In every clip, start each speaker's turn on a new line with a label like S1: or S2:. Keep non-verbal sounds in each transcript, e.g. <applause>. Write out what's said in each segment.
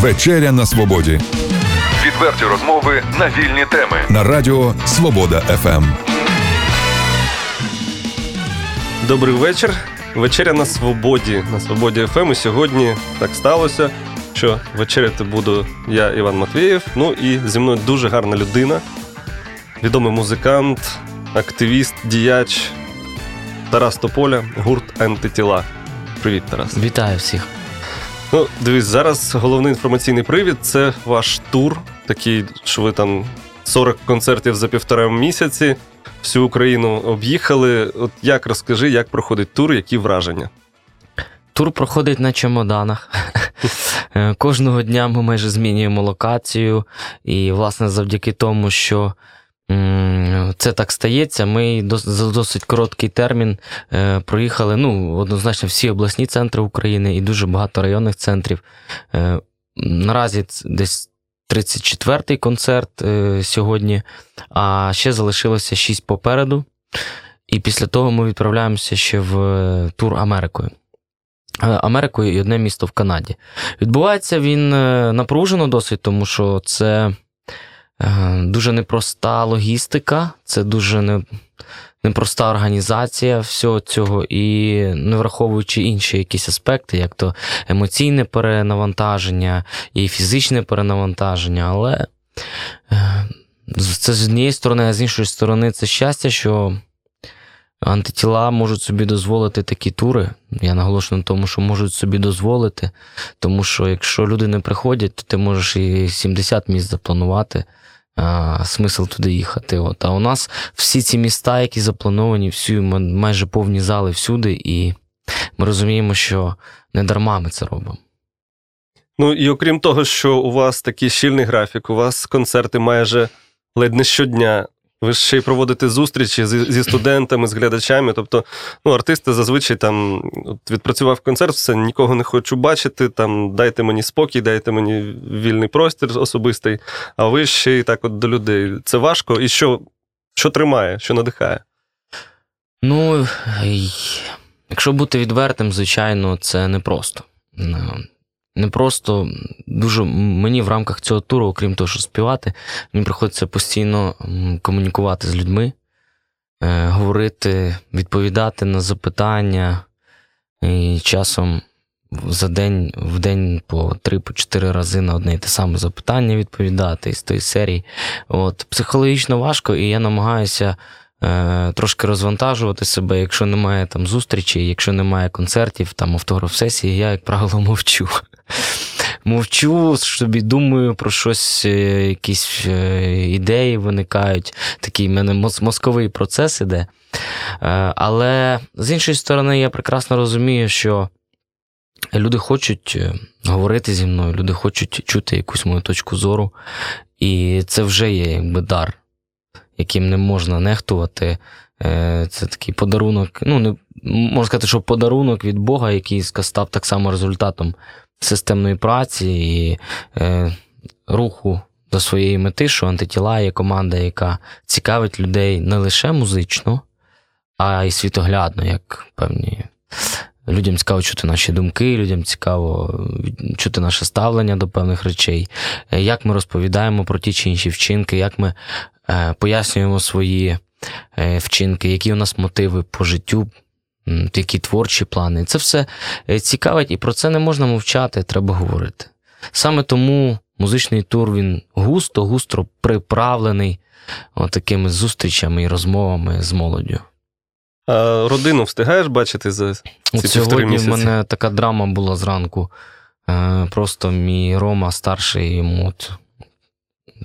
S1: Вечеря на свободі.
S2: Відверті розмови на вільні теми.
S1: На радіо Свобода ФМ.
S3: Добрий вечір. Вечеря на свободі. На свободі ФМ. І сьогодні так сталося, що вечеряти буду я, Іван Матвієв. Ну і зі мною дуже гарна людина, відомий музикант, активіст, діяч Тарас Тополя, гурт Антитіла. Привіт, Тарас.
S4: Вітаю всіх.
S3: Ну, дивись, зараз головний інформаційний привід це ваш тур, такий, що ви там 40 концертів за півтора місяці, всю Україну об'їхали. От як розкажи, як проходить тур, які враження?
S4: Тур проходить на чемоданах. <laughs> Кожного дня ми майже змінюємо локацію, і, власне, завдяки тому, що це так стається. Ми за досить короткий термін е, проїхали ну, однозначно всі обласні центри України і дуже багато районних центрів. Е, наразі десь 34-й концерт е, сьогодні, а ще залишилося 6 попереду. І після того ми відправляємося ще в тур Америкою. Америкою і одне місто в Канаді. Відбувається він напружено досить, тому що це. Е, дуже непроста логістика, це дуже не, непроста організація всього цього, і не враховуючи інші якісь аспекти, як то емоційне перенавантаження і фізичне перенавантаження, але е, це з однієї сторони, а з іншої сторони, це щастя, що. Антитіла можуть собі дозволити такі тури. Я наголошую на тому, що можуть собі дозволити, тому що якщо люди не приходять, то ти можеш і 70 місць запланувати, а, смисл туди їхати. От. А у нас всі ці міста, які заплановані, всі майже повні зали всюди, і ми розуміємо, що не дарма ми це робимо.
S3: Ну і окрім того, що у вас такий щільний графік, у вас концерти майже ледь не щодня. Ви ще й проводите зустрічі зі студентами, з глядачами. Тобто, ну, артисти зазвичай там от відпрацював концерт, все нікого не хочу бачити. Там дайте мені спокій, дайте мені вільний простір особистий. А ви ще й так от до людей. Це важко. І що, що тримає, що надихає?
S4: Ну, якщо бути відвертим, звичайно, це непросто не просто дуже мені в рамках цього туру, окрім того, що співати, мені приходиться постійно комунікувати з людьми, е, говорити, відповідати на запитання. І часом за день в день по три-чотири рази на одне і те саме запитання відповідати з тої серії. От, Психологічно важко, і я намагаюся. Е, трошки розвантажувати себе, якщо немає там зустрічей, якщо немає концертів, там автограф сесії, я, як правило, <laughs> мовчу. Мовчу, собі думаю про щось, е, якісь е, ідеї виникають, такий в мене мозковий процес іде. Але з іншої сторони, я прекрасно розумію, що люди хочуть говорити зі мною, люди хочуть чути якусь мою точку зору, і це вже є якби дар яким не можна нехтувати. Е, це такий подарунок. Ну, не можна сказати, що подарунок від Бога, який став так само результатом системної праці і е, руху до своєї мети, що антитіла є команда, яка цікавить людей не лише музично, а й світоглядно, як певні. Людям цікаво чути наші думки, людям цікаво чути наше ставлення до певних речей, е, як ми розповідаємо про ті чи інші вчинки, як ми Е, пояснюємо свої е, вчинки, які у нас мотиви по життю, які творчі плани. Це все е, цікавить, і про це не можна мовчати, треба говорити. Саме тому музичний тур він густо-густо приправлений такими зустрічами і розмовами з молоддю.
S3: А Родину встигаєш бачити за ці
S4: Сьогодні
S3: в
S4: мене така драма була зранку. Просто мій Рома старший йому от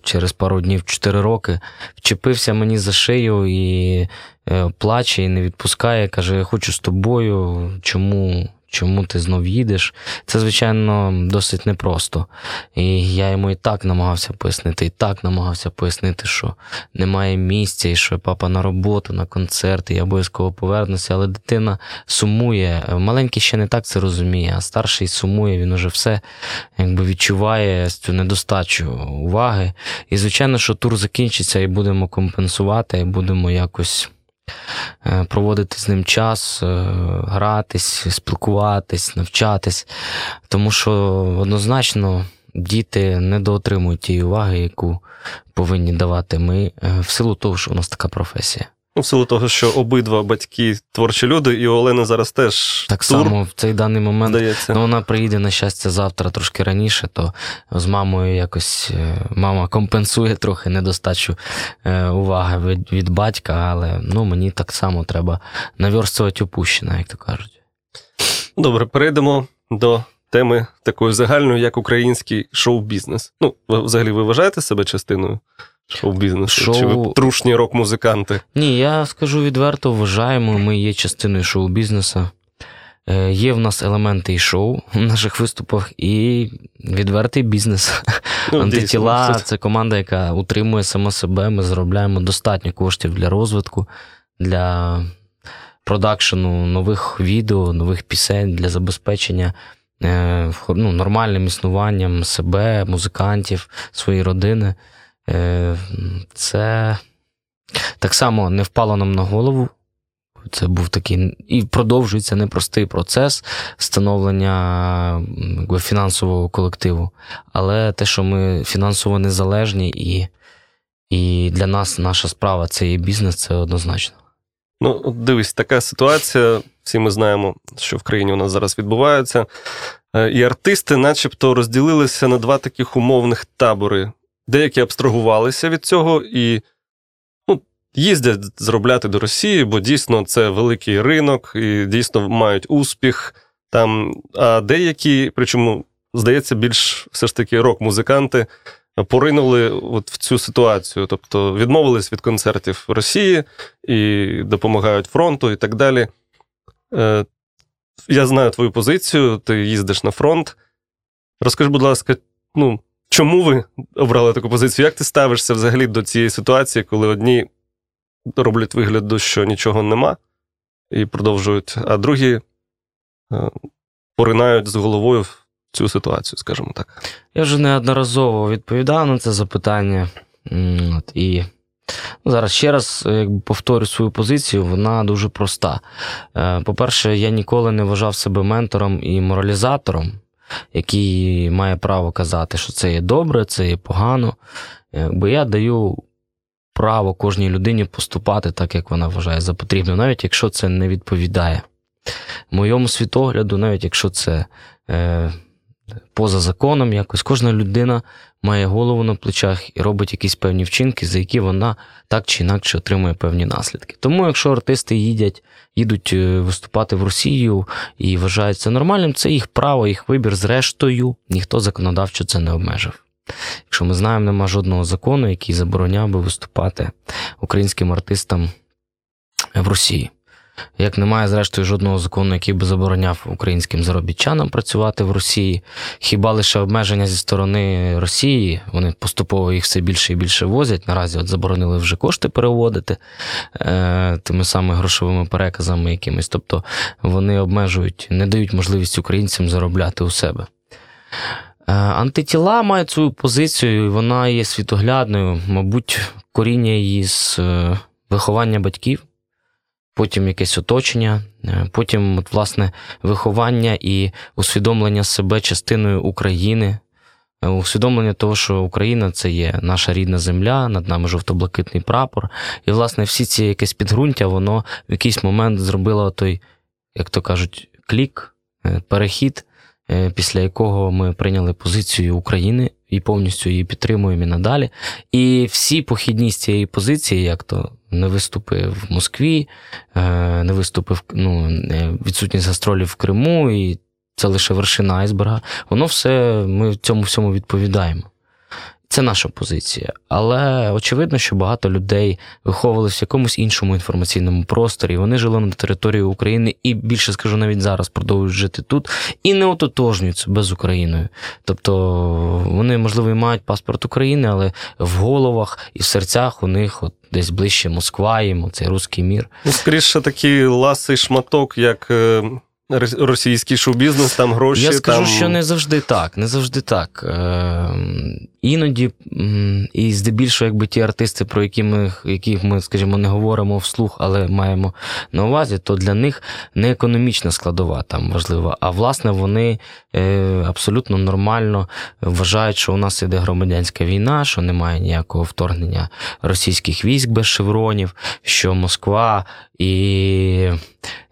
S4: через пару днів, 4 роки, вчепився мені за шию і е, плаче і не відпускає. Каже: Я хочу з тобою. Чому чому ти знов їдеш. Це, звичайно, досить непросто. І я йому і так намагався пояснити, і так намагався пояснити, що немає місця, і що папа на роботу, на концерти, я обов'язково повернуся, але дитина сумує. Маленький ще не так це розуміє, а старший сумує, він уже все якби відчуває цю недостачу уваги. І, звичайно, що тур закінчиться, і будемо компенсувати, і будемо якось. Е, проводити з ним час, е, гратись, спілкуватись, навчатись. Тому що однозначно діти недоотримують тієї уваги, яку повинні давати ми, е, в силу того, що у нас така професія.
S3: Ну, в силу того, що обидва батьки творчі люди, і у Олени зараз теж
S4: Так
S3: тур,
S4: само в цей даний момент
S3: здається.
S4: Ну, вона приїде на щастя завтра трошки раніше, то з мамою якось е, мама компенсує трохи недостачу е, уваги від, від батька, але ну, мені так само треба наверстувати упущене, як то кажуть.
S3: Добре, перейдемо до теми такої загальної, як український шоу-бізнес. Ну, взагалі ви вважаєте себе частиною шоу-бізнесу? Чи ви трушні рок-музиканти?
S4: Ні, я скажу відверто, вважаємо, ми є частиною шоу-бізнесу. Е, Є в нас елементи і шоу <laughs> в наших виступах, і відвертий бізнес.
S3: Ну,
S4: Антитіла
S3: дійсно,
S4: це команда, яка утримує сама себе. Ми заробляємо достатньо коштів для розвитку, для продакшену нових відео, нових пісень, для забезпечення е, ну, нормальним існуванням себе, музикантів, своєї родини. Е, Це так само не впало нам на голову. Це був такий і продовжується непростий процес становлення якби, фінансового колективу. Але те, що ми фінансово незалежні, і, і для нас наша справа це є бізнес, це однозначно.
S3: Ну, дивись, така ситуація. Всі ми знаємо, що в країні у нас зараз відбувається. Е, І артисти, начебто, розділилися на два таких умовних табори. Деякі абстрагувалися від цього і ну, їздять заробляти до Росії, бо дійсно це великий ринок і дійсно мають успіх там. А деякі, причому, здається, більш все ж таки рок-музиканти поринули от в цю ситуацію, тобто відмовились від концертів в Росії і допомагають фронту і так далі. Е, Я знаю твою позицію, ти їздиш на фронт. Розкажи, будь ласка, ну, чому ви обрали таку позицію? Як ти ставишся взагалі до цієї ситуації, коли одні роблять вигляд, що нічого нема, і продовжують, а другі е, поринають з головою в цю ситуацію, скажімо так.
S4: Я вже неодноразово відповідав на це запитання. От, і ну, зараз ще раз е, якби, повторю свою позицію, вона дуже проста. Е, По-перше, я ніколи не вважав себе ментором і моралізатором, який має право казати, що це є добре, це є погано. Е, Бо я даю право кожній людині поступати так, як вона вважає за потрібне, навіть якщо це не відповідає моєму світогляду, навіть якщо це. Е, поза законом якось. Кожна людина має голову на плечах і робить якісь певні вчинки, за які вона так чи інакше отримує певні наслідки. Тому, якщо артисти їдять, їдуть е, виступати в Росію і вважають це нормальним, це їх право, їх вибір. Зрештою, ніхто законодавчо це не обмежив. Якщо ми знаємо, нема жодного закону, який забороняв би виступати українським артистам в Росії. Як немає, зрештою, жодного закону, який би забороняв українським заробітчанам працювати в Росії, хіба лише обмеження зі сторони Росії, вони поступово їх все більше і більше возять. Наразі от заборонили вже кошти переводити е, тими самими грошовими переказами якимись. Тобто вони обмежують, не дають можливість українцям заробляти у себе. Е, Антитіла мають свою позицію, і вона є світоглядною, мабуть, коріння її з е, виховання батьків потім якесь оточення, е, потім, от, власне, виховання і усвідомлення себе частиною України, е, усвідомлення того, що Україна це є наша рідна земля, над нами жовто-блакитний прапор. І, власне, всі ці якесь підґрунтя, воно в якийсь момент зробило той, як то кажуть, клік, е, перехід, після якого ми прийняли позицію України і повністю її підтримуємо і надалі. І всі похідні з цієї позиції, як то не виступи в Москві, е, не виступив ну, відсутність гастролів в Криму, і це лише вершина айсберга. Воно все, ми в цьому всьому відповідаємо. Це наша позиція. Але очевидно, що багато людей виховувалися в якомусь іншому інформаційному просторі. Вони жили на території України і більше скажу навіть зараз продовжують жити тут і не ототожнюють себе з Україною. Тобто вони, можливо, і мають паспорт України, але в головах і в серцях у них от десь ближче Москва, їм цей руський мір.
S3: Ну, скоріше, такий ласий шматок, як е, російський шоу-бізнес, там гроші.
S4: Я скажу,
S3: там...
S4: що не завжди так. Не завжди так. Е, іноді, і здебільшого, якби ті артисти, про які ми, яких ми, скажімо, не говоримо вслух, але маємо на увазі, то для них не економічна складова там важлива, а власне вони е, абсолютно нормально вважають, що у нас іде громадянська війна, що немає ніякого вторгнення російських військ без шевронів, що Москва і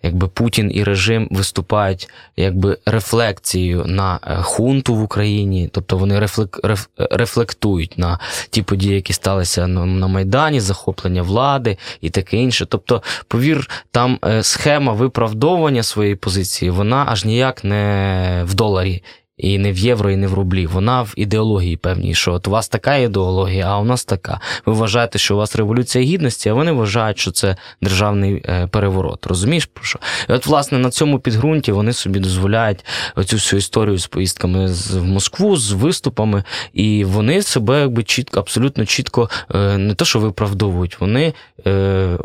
S4: якби Путін і режим виступають якби рефлекцією на е, хунту в Україні, тобто вони рефлек, реф, рефлектують на ті події, які сталися на, на Майдані, захоплення влади і таке інше. Тобто, повір, там е, схема виправдовування своєї позиції, вона аж ніяк не в доларі. І не в євро, і не в рублі. Вона в ідеології певній, що от у вас така ідеологія, а у нас така. Ви вважаєте, що у вас революція гідності, а вони вважають, що це державний е, переворот. Розумієш про що? І от, власне, на цьому підґрунті вони собі дозволяють оцю всю історію з поїздками в Москву, з виступами, і вони себе якби чітко, абсолютно чітко е, не то, що виправдовують, вони е,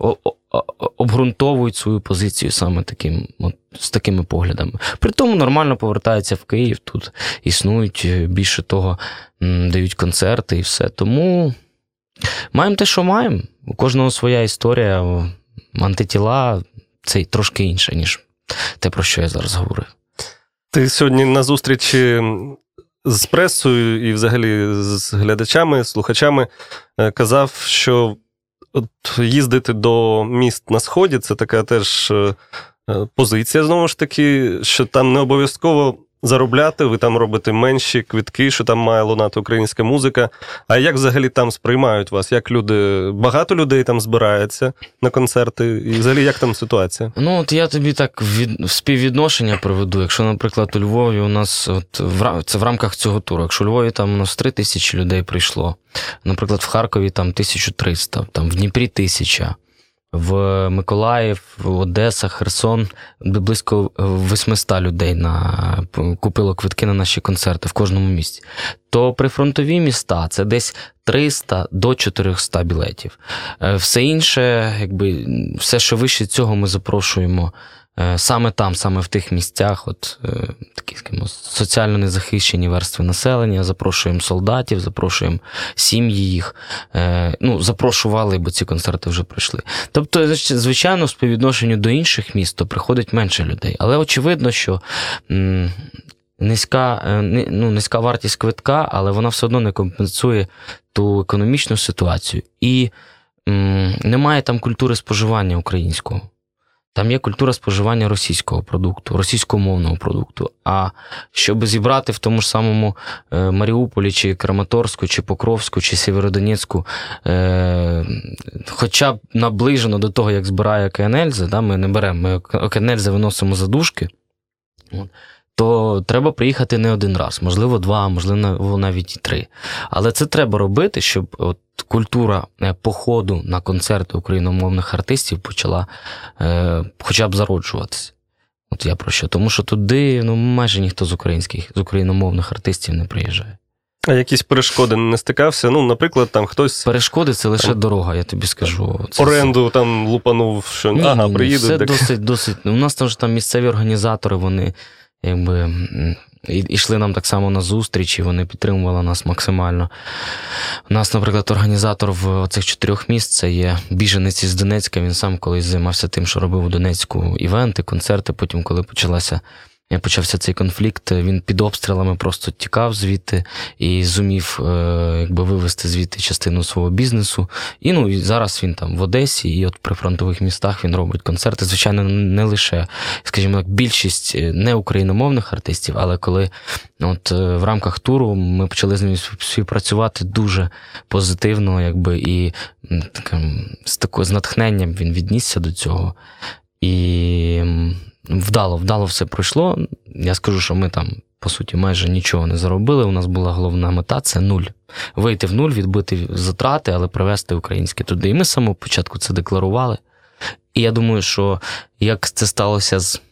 S4: обґрунтовують свою позицію саме таким, от, з такими поглядами. При тому нормально повертаються в Київ, тут існують е, більше того, дають концерти і все. Тому маємо те, що маємо. У кожного своя історія. Антитіла це трошки інше, ніж те, про що я зараз говорив.
S3: Ти сьогодні на зустрічі з пресою і взагалі з глядачами, слухачами е, казав, що от їздити до міст на сході це така теж е, позиція, знову ж таки, що там не обов'язково заробляти, ви там робите менші квитки, що там має лунати українська музика. А як взагалі там сприймають вас? Як люди, багато людей там збирається на концерти, і взагалі як там ситуація?
S4: Ну, от я тобі так від... співвідношення приведу. Якщо, наприклад, у Львові у нас от в це в рамках цього туру. Якщо у Львові там у нас 3 тисячі людей прийшло, наприклад, в Харкові там 1300, там в Дніпрі тисяча. В Миколаїв, Одеса, Херсон близько 800 людей на, купило квитки на наші концерти в кожному місці. То прифронтові міста це десь 300 до 400 білетів. Е, Все інше, якби все, що вище цього, ми запрошуємо е, саме там, саме в тих місцях, от е, такі скажімо, соціально незахищені верстви населення, запрошуємо солдатів, запрошуємо сім'ї їх. Е, Ну, запрошували, бо ці концерти вже пройшли. Тобто, звичайно, співвідношенню до інших міст то приходить менше людей. Але очевидно, що. Низька, е, ну, низька вартість квитка, але вона все одно не компенсує ту економічну ситуацію. І немає там культури споживання українського. Там є культура споживання російського продукту, російськомовного продукту. А щоб зібрати в тому ж самому е, Маріуполі, чи Краматорську, чи Покровську, чи Сєвєродонецьку, е, хоча б наближено до того, як збирає КНЛЗ, да, ми не беремо, ми КНЛЗ виносимо за дужки, от, то треба приїхати не один раз, можливо, два, можливо, навіть і три. Але це треба робити, щоб от культура е, походу на концерти україномовних артистів почала е, хоча б зароджуватися. От я про що. Тому що туди ну, майже ніхто з українських, з україномовних артистів не приїжджає.
S3: А якісь перешкоди не стикався? Ну, наприклад, там хтось
S4: Перешкоди це лише дорога, я тобі скажу. Це
S3: оренду там лупанув, що
S4: Ні,
S3: ага,
S4: ні,
S3: приїду.
S4: Все
S3: так.
S4: досить, досить. У нас там ж там місцеві організатори, вони якби і- йшли нам так само на зустріч, і вони підтримували нас максимально. У нас, наприклад, організатор в цих чотирьох міст це є біженець із Донецька. Він сам колись займався тим, що робив у Донецьку івенти, концерти. Потім, коли почалася. Почався цей конфлікт, він під обстрілами просто тікав звідти і зумів е, якби вивести звідти частину свого бізнесу. І ну і зараз він там в Одесі, і от при фронтових містах він робить концерти. Звичайно, не лише, скажімо так, більшість е, не україномовних артистів, але коли от е, в рамках туру ми почали з ним співпрацювати дуже позитивно, якби і таким з такою з натхненням він віднісся до цього. І вдало, вдало все пройшло. Я скажу, що ми там, по суті, майже нічого не заробили. У нас була головна мета це нуль. Вийти в нуль, відбити затрати, але привезти українське туди. І ми з самого початку це декларували. І я думаю, що як це сталося з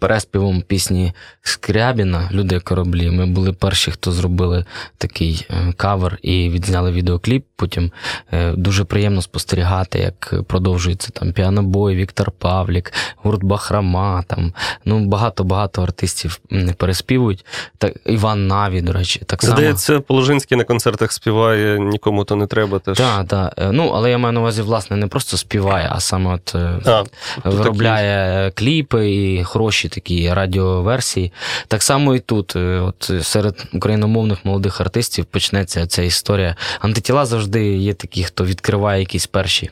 S4: переспівом пісні Скрябіна Люди кораблі. Ми були перші, хто зробили такий е, кавер і відзняли відеокліп. Потім е, дуже приємно спостерігати, як продовжується там піанобой, Віктор Павлік, гурт Бахрама. Там ну багато-багато артистів переспівують. Так Іван Наві, до речі, так само.
S3: Здається, Положинський на концертах співає, нікому то не треба. теж.
S4: Так, так. Ну, але я маю на увазі, власне, не просто співає, а саме от а, виробляє такі... кліпи і хороші такі радіоверсії. Так само і тут, е, от серед україномовних молодих артистів почнеться ця історія. Антитіла завжди є такі, хто відкриває якісь перші.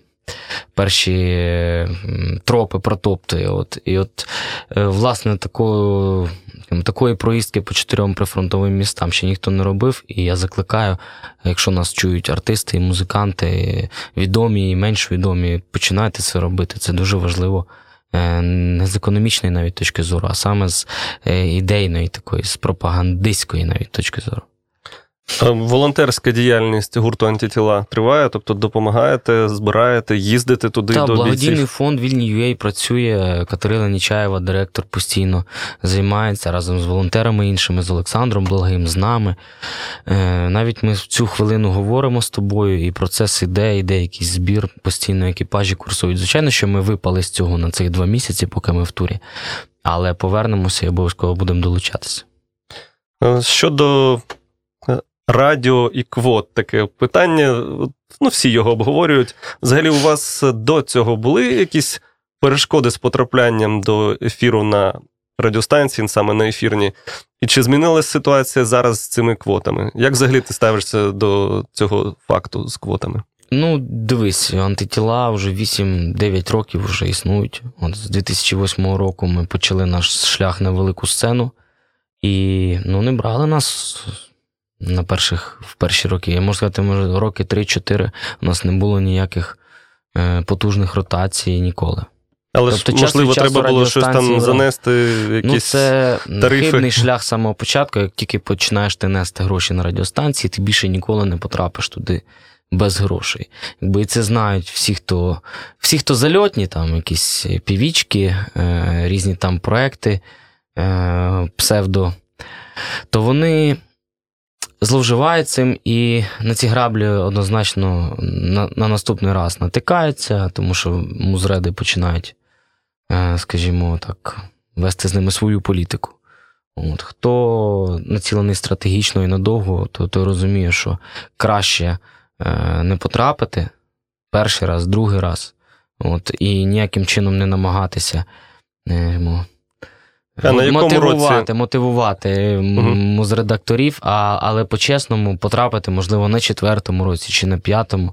S4: Перші тропи протоптує. От. І от, е, власне, такою, такої проїздки по чотирьом прифронтовим містам ще ніхто не робив. І я закликаю, якщо нас чують артисти і музиканти, відомі і менш відомі, починайте це робити. Це дуже важливо не з економічної навіть точки зору, а саме з е, ідейної такої, з пропагандистської навіть точки зору.
S3: Волонтерська діяльність гурту антитіла триває, тобто допомагаєте, збираєте, їздите туди
S4: Та,
S3: до
S4: благодійний
S3: бійців?
S4: фонд Вільні UA працює. Катерина Нічаєва, директор, постійно займається разом з волонтерами іншими, з Олександром Благим, з нами. Е, навіть ми в цю хвилину говоримо з тобою, і процес іде, іде якийсь збір, постійно екіпажі курсують. Звичайно, що ми випали з цього на цих два місяці, поки ми в турі, але повернемося і обов'язково будемо долучатися.
S3: Е, щодо радіо і квот таке питання. Ну, всі його обговорюють. Взагалі, у вас до цього були якісь перешкоди з потраплянням до ефіру на радіостанції, саме на ефірні? І чи змінилася ситуація зараз з цими квотами? Як взагалі ти ставишся до цього факту з квотами?
S4: Ну, дивись, антитіла вже 8-9 років вже існують. От З 2008 року ми почали наш шлях на велику сцену, і ну, не брали нас на перших, в перші роки. Я можу сказати, може, роки 3-4 у нас не було ніяких е, потужних ротацій ніколи.
S3: Але тобто, ж, можливо, треба було щось там занести, якісь
S4: ну, це
S3: тарифи.
S4: хибний шлях з самого початку. Як тільки починаєш ти нести гроші на радіостанції, ти більше ніколи не потрапиш туди без грошей. Якби це знають всі, хто всі, хто зальотні, там якісь півічки, е, різні там проекти, е, псевдо, то вони зловживають цим і на ці граблі однозначно на на наступний раз натикаються, тому що музреди починають, е, скажімо так, вести з ними свою політику. От, Хто націлений стратегічно і надовго, то той розуміє, що краще е, не потрапити перший раз, другий раз, от, і ніяким чином не намагатися. Е,
S3: а на якому
S4: мотивувати,
S3: році?
S4: мотивувати угу. з редакторів, а, але по-чесному потрапити, можливо, на четвертому році чи на п'ятому.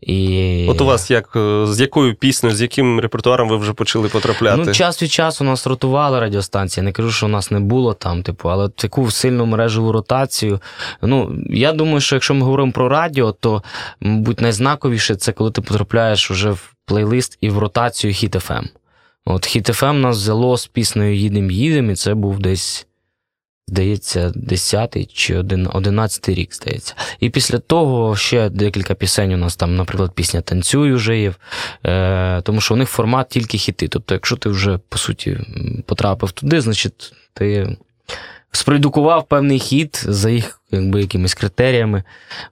S4: І...
S3: От у вас як е, з якою піснею, з яким репертуаром ви вже почали потрапляти?
S4: Ну, час від часу нас ротували радіостанції. Не кажу, що у нас не було там, типу, але таку сильну мережеву ротацію. Ну, я думаю, що якщо ми говоримо про радіо, то, мабуть, найзнаковіше це коли ти потрапляєш вже в плейлист і в ротацію Hit FM. От Хіт-ФМ нас взяло з піснею Їдем, їдем, і це був десь, здається, 10 чи 11 рік, здається. І після того ще декілька пісень у нас там, наприклад, пісня Танцюй уже є, е, тому що у них формат тільки хіти. Тобто, якщо ти вже, по суті, потрапив туди, значить ти спродукував певний хід за їх якби, якимись критеріями.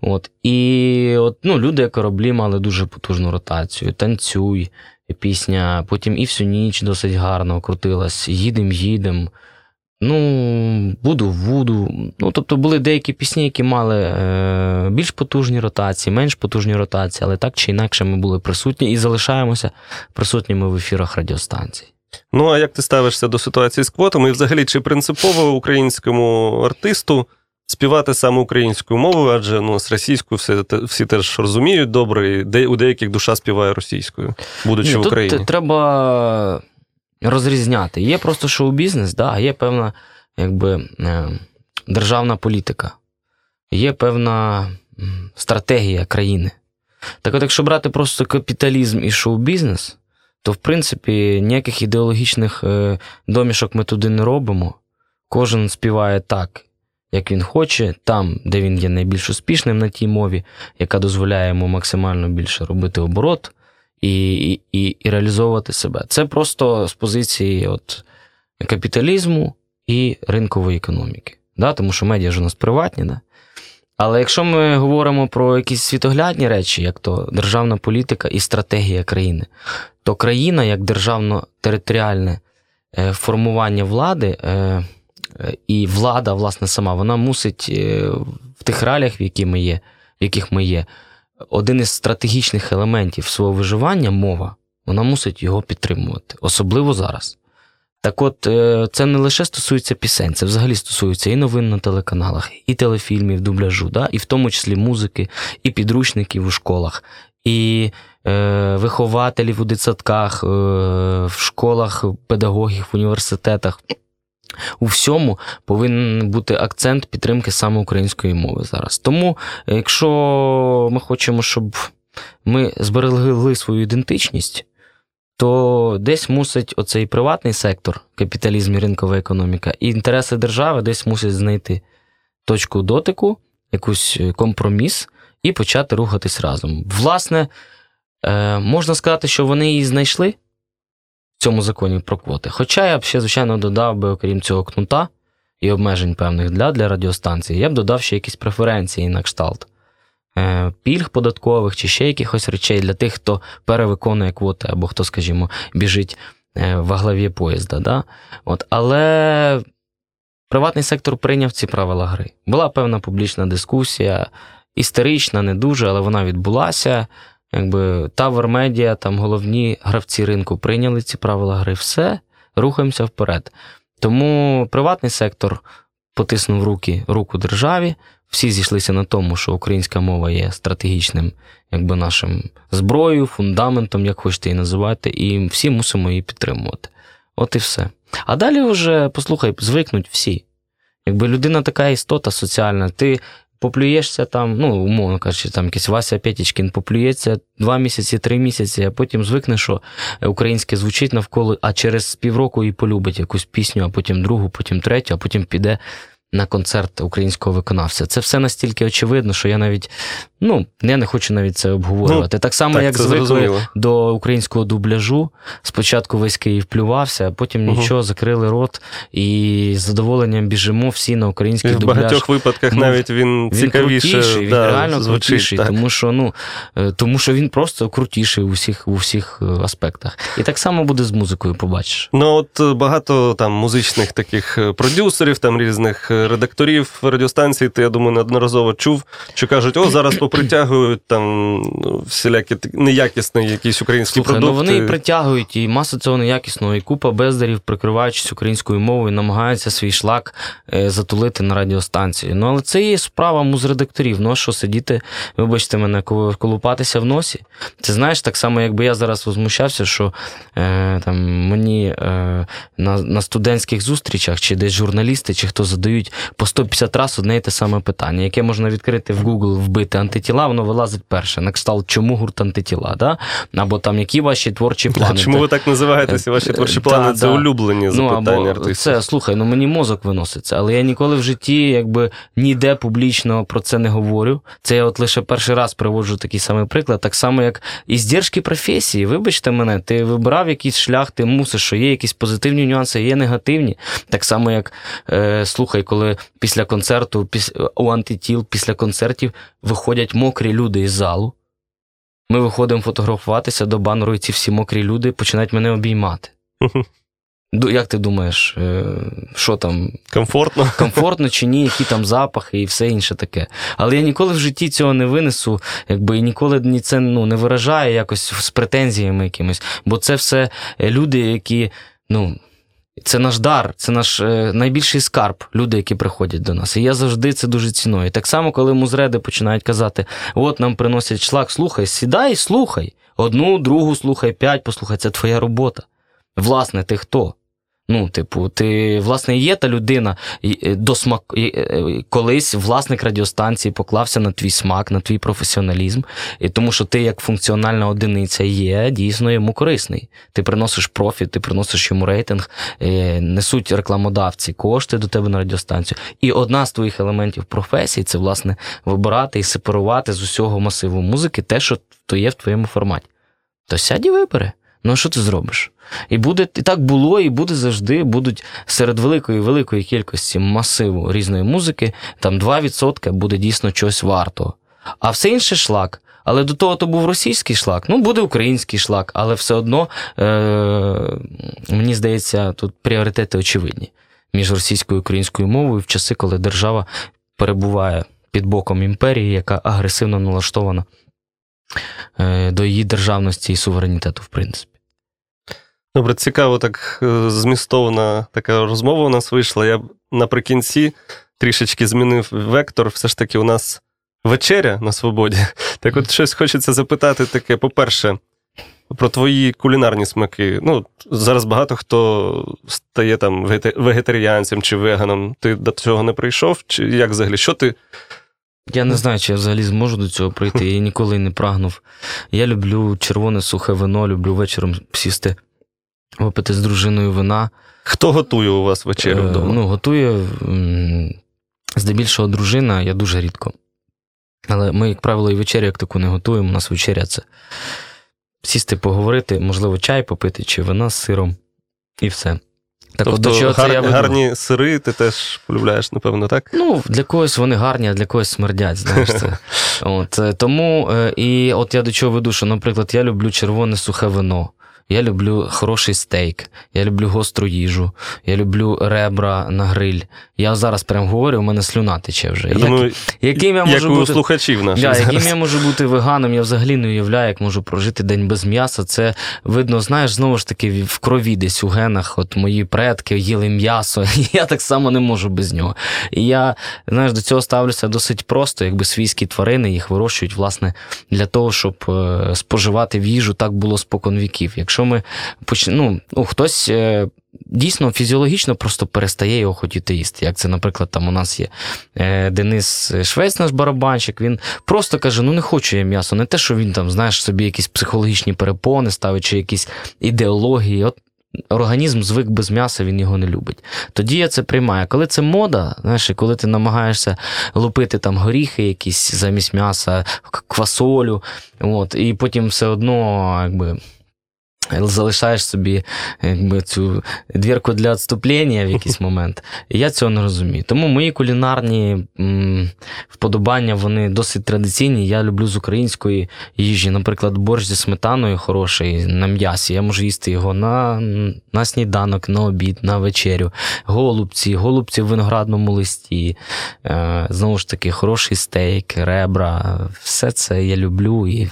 S4: От. І от, ну, люди кораблі мали дуже потужну ротацію. Танцюй пісня, потім і всю ніч досить гарно крутилась. Їдем, їдем. Ну, буду вуду. Ну, тобто були деякі пісні, які мали е, більш потужні ротації, менш потужні ротації, але так чи інакше ми були присутні і залишаємося присутніми в ефірах радіостанцій.
S3: Ну, а як ти ставишся до ситуації з квотами? І взагалі, чи принципово українському артисту співати саме українською мовою, адже ну, з російською всі, всі теж розуміють добре, і де, у деяких душа співає російською, будучи
S4: Ні,
S3: в Україні.
S4: Тут треба розрізняти. Є просто шоу-бізнес, да, є певна якби, е, державна політика, є певна стратегія країни. Так от, якщо брати просто капіталізм і шоу-бізнес, то в принципі ніяких ідеологічних е, домішок ми туди не робимо. Кожен співає так, як він хоче, там, де він є найбільш успішним на тій мові, яка дозволяє йому максимально більше робити оборот і і, і, реалізовувати себе. Це просто з позиції от, капіталізму і ринкової економіки. Да? Тому що медіа ж у нас приватні. Да? Але якщо ми говоримо про якісь світоглядні речі, як то державна політика і стратегія країни, то країна як державно-територіальне е, формування влади е, і влада, власне, сама, вона мусить в тих реаліях, в які ми є, в яких ми є, один із стратегічних елементів свого виживання мова, вона мусить його підтримувати, особливо зараз. Так от, е, це не лише стосується пісень, це взагалі стосується і новин на телеканалах, і телефільмів, дубляжу, да? і в тому числі музики, і підручників у школах, і е, вихователів у дитсадках, е, в школах, педагогів, в університетах. У всьому повинен бути акцент підтримки саме української мови зараз. Тому, якщо ми хочемо, щоб ми зберегли свою ідентичність, то десь мусить оцей приватний сектор, капіталізм і ринкова економіка, і інтереси держави десь мусять знайти точку дотику, якийсь компроміс і почати рухатись разом. Власне, е, можна сказати, що вони її знайшли цьому законі про квоти. Хоча я б ще, звичайно, додав би, окрім цього кнута і обмежень певних для для радіостанції, я б додав ще якісь преференції на кшталт е, пільг податкових чи ще якихось речей для тих, хто перевиконує квоти, або хто, скажімо, біжить е, в главі поїзда. Да? От, Але приватний сектор прийняв ці правила гри. Була певна публічна дискусія, історична, не дуже, але вона відбулася. Якби Tower Media, там головні гравці ринку прийняли ці правила гри, все, рухаємося вперед. Тому приватний сектор потиснув руки руку державі, всі зійшлися на тому, що українська мова є стратегічним, якби нашим зброєю, фундаментом, як хочете її називати, і всі мусимо її підтримувати. От і все. А далі вже, послухай, звикнуть всі. Якби людина така істота соціальна, ти поплюєшся там, ну, умовно кажучи, там якийсь Вася Петічкін поплюється два місяці, три місяці, а потім звикне, що українське звучить навколо, а через півроку і полюбить якусь пісню, а потім другу, потім третю, а потім піде на концерт українського виконавця. Це все настільки очевидно, що я навіть ну, я не хочу навіть це обговорювати. Ну, так само, так, як звикли зрозуміло. до українського дубляжу. Спочатку весь Київ плювався, а потім угу. нічого, закрили рот і з задоволенням біжимо всі на український і дубляж.
S3: В багатьох випадках ну, навіть він, він цікавіше.
S4: Крутіший, да, він реально звучить, крутіший, так. тому що ну, е, тому що він просто крутіший у всіх у всіх е, аспектах. І так само буде з музикою, побачиш.
S3: Ну от е, багато там музичних таких продюсерів, там різних редакторів радіостанцій, ти я думаю, неодноразово чув, що кажуть, о, зараз попритягують там ну, всілякі неякісні якісь українські
S4: Слухай,
S3: продукти.
S4: Ну вони і притягують, і маса цього неякісного, і купа бездарів, прикриваючись українською мовою, намагаються свій шлак е, затулити на радіостанції. Ну, але це є справа музредакторів. Ну, а що сидіти, вибачте мене, колупатися в носі. Це знаєш, так само, якби я зараз возмущався, що е, там мені е, на, на студентських зустрічах, чи десь журналісти, чи хто задають по 150 разів одне і те саме питання, яке можна відкрити в Google, вбити антитіла, воно вилазить перше. На кшталт, чому гурт антитіла? Да? Або там які ваші творчі плани.
S3: Чому ви так називаєтеся? Ваші е, творчі плани да, це да. улюблені ну, запитання. артистів.
S4: Це слухай, ну мені мозок виноситься, але я ніколи в житті якби ніде публічно про це не говорю. Це я от лише перший раз приводжу такий самий приклад, так само, як і здержки професії. Вибачте мене, ти вибрав якийсь шлях, ти мусиш, що є якісь позитивні нюанси, є негативні. Так само, як е, слухай, коли коли після концерту, у антитіл після концертів виходять мокрі люди із залу. Ми виходимо фотографуватися до банеру, і ці всі мокрі люди починають мене обіймати. <laughs> Як ти думаєш, е, що там?
S3: Комфортно <laughs>
S4: Комфортно чи ні, які там запахи і все інше таке. Але я ніколи в житті цього не винесу, якби і ніколи це ну, не виражаю якось з претензіями якимись. Бо це все люди, які, ну. Це наш дар, це наш е, найбільший скарб, люди, які приходять до нас. І я завжди це дуже ціную. Так само, коли музреди починають казати: от нам приносять шлак, слухай, сідай, слухай. Одну, другу слухай, п'ять, послухай, це твоя робота. Власне, ти хто? Ну, типу, ти, власне, є та людина е, до смак... Е, е, колись власник радіостанції поклався на твій смак, на твій професіоналізм, і тому що ти, як функціональна одиниця, є дійсно йому корисний. Ти приносиш профіт, ти приносиш йому рейтинг, несуть рекламодавці кошти до тебе на радіостанцію. І одна з твоїх елементів професії це, власне, вибирати і сепарувати з усього масиву музики те, що то є в твоєму форматі. То сядь і вибери. Ну що ти зробиш? І буде і так було, і буде завжди. Будуть серед великої великої кількості масиву різної музики, там 2% буде дійсно щось варто. А все інше шлак. Але до того то був російський шлак, ну буде український шлак, але все одно, е- мені здається, тут пріоритети очевидні між російською і українською мовою в часи, коли держава перебуває під боком імперії, яка агресивно налаштована е- до її державності і суверенітету, в принципі.
S3: Добре, цікаво, так е, змістовна така розмова у нас вийшла. Я наприкінці трішечки змінив вектор. Все ж таки, у нас вечеря на свободі. <laughs> Так от щось хочеться запитати таке, по-перше, про твої кулінарні смаки. Ну, зараз багато хто стає там вегетаріанцем чи веганом. Ти до цього не прийшов? Чи як взагалі? Що ти?
S4: Я не знаю, чи я взагалі зможу до цього прийти. <laughs> Я ніколи не прагнув. Я люблю червоне сухе вино, люблю вечором сісти, випити з дружиною вина.
S3: Хто готує у вас вечерю
S4: Е,
S3: вдома?
S4: Ну, готує здебільшого дружина, я дуже рідко. Але ми, як правило, і вечерю як таку не готуємо. У нас вечеря це сісти, поговорити, можливо, чай попити чи вина з сиром, і все. Так, от
S3: тобто
S4: до чого
S3: гар-
S4: це я веду?
S3: гарні сири ти теж полюбляєш, напевно, так?
S4: Ну, для когось вони гарні, а для когось смердять, знаєш це. <laughs> От, е, тому, е, і от я до чого веду, що, наприклад, я люблю червоне сухе вино. Я люблю хороший стейк, я люблю гостру їжу, я люблю ребра на гриль. Я зараз прям говорю, у мене слюна тече вже.
S3: Я
S4: Як-
S3: думаю,
S4: яким я
S3: як
S4: можу
S3: у
S4: бути
S3: слухачів наших.
S4: Да, яким я можу бути веганом, я взагалі не уявляю, як можу прожити день без м'яса. Це видно, знаєш, знову ж таки, в крові десь у генах. От мої предки їли м'ясо, <laughs> і я так само не можу без нього. І я, знаєш, до цього ставлюся досить просто, якби свійські тварини їх вирощують, власне, для того, щоб е, споживати в їжу так було спокон віків. Якщо ми поч... ну, ну, хтось. е, Дійсно, фізіологічно просто перестає його хотіти їсти. Як це, наприклад, там у нас є е, Денис Швець, наш барабанщик, він просто каже: ну не хочу я м'ясо, не те, що він там, знаєш, собі якісь психологічні перепони ставить, чи якісь ідеології. От організм звик без м'яса, він його не любить. Тоді я це приймаю. Коли це мода, знаєш, і коли ти намагаєшся лупити там горіхи якісь замість м'яса, квасолю, от, і потім все одно, якби. Залишаєш собі якби, цю двірку для відступлення в якийсь <laughs> момент. І я цього не розумію. Тому мої кулінарні м, вподобання вони досить традиційні. Я люблю з української їжі. Наприклад, борщ зі сметаною хороший на м'ясі. Я можу їсти його на, на сніданок, на обід, на вечерю. Голубці, голубці в виноградному листі. Е, знову ж таки, хороший стейк, ребра. Все це я люблю і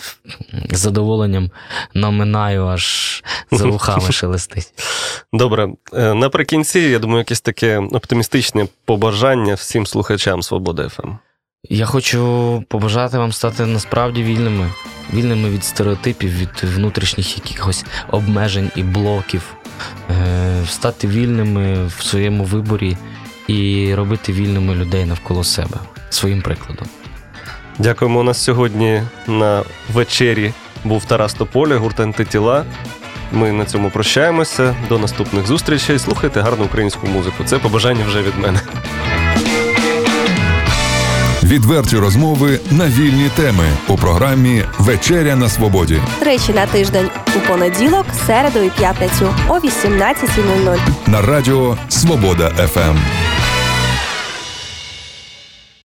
S4: з задоволенням наминаю, аж <laughs> за вухами шелестить.
S3: Добре, е, наприкінці, я думаю, якесь таке оптимістичне побажання всім слухачам Свободи ФМ.
S4: Я хочу побажати вам стати насправді вільними, вільними від стереотипів, від внутрішніх якихось обмежень і блоків, е, стати вільними в своєму виборі і робити вільними людей навколо себе своїм прикладом.
S3: Дякуємо. У нас сьогодні на вечері був Тарас Тополя, гурт антитіла. Ми на цьому прощаємося. До наступних зустрічей. Слухайте гарну українську музику. Це побажання вже від мене.
S1: Відверті розмови на вільні теми у програмі Вечеря на свободі
S5: Тричі на тиждень у понеділок, середу і п'ятницю о 18.00.
S1: на радіо Свобода ФМ.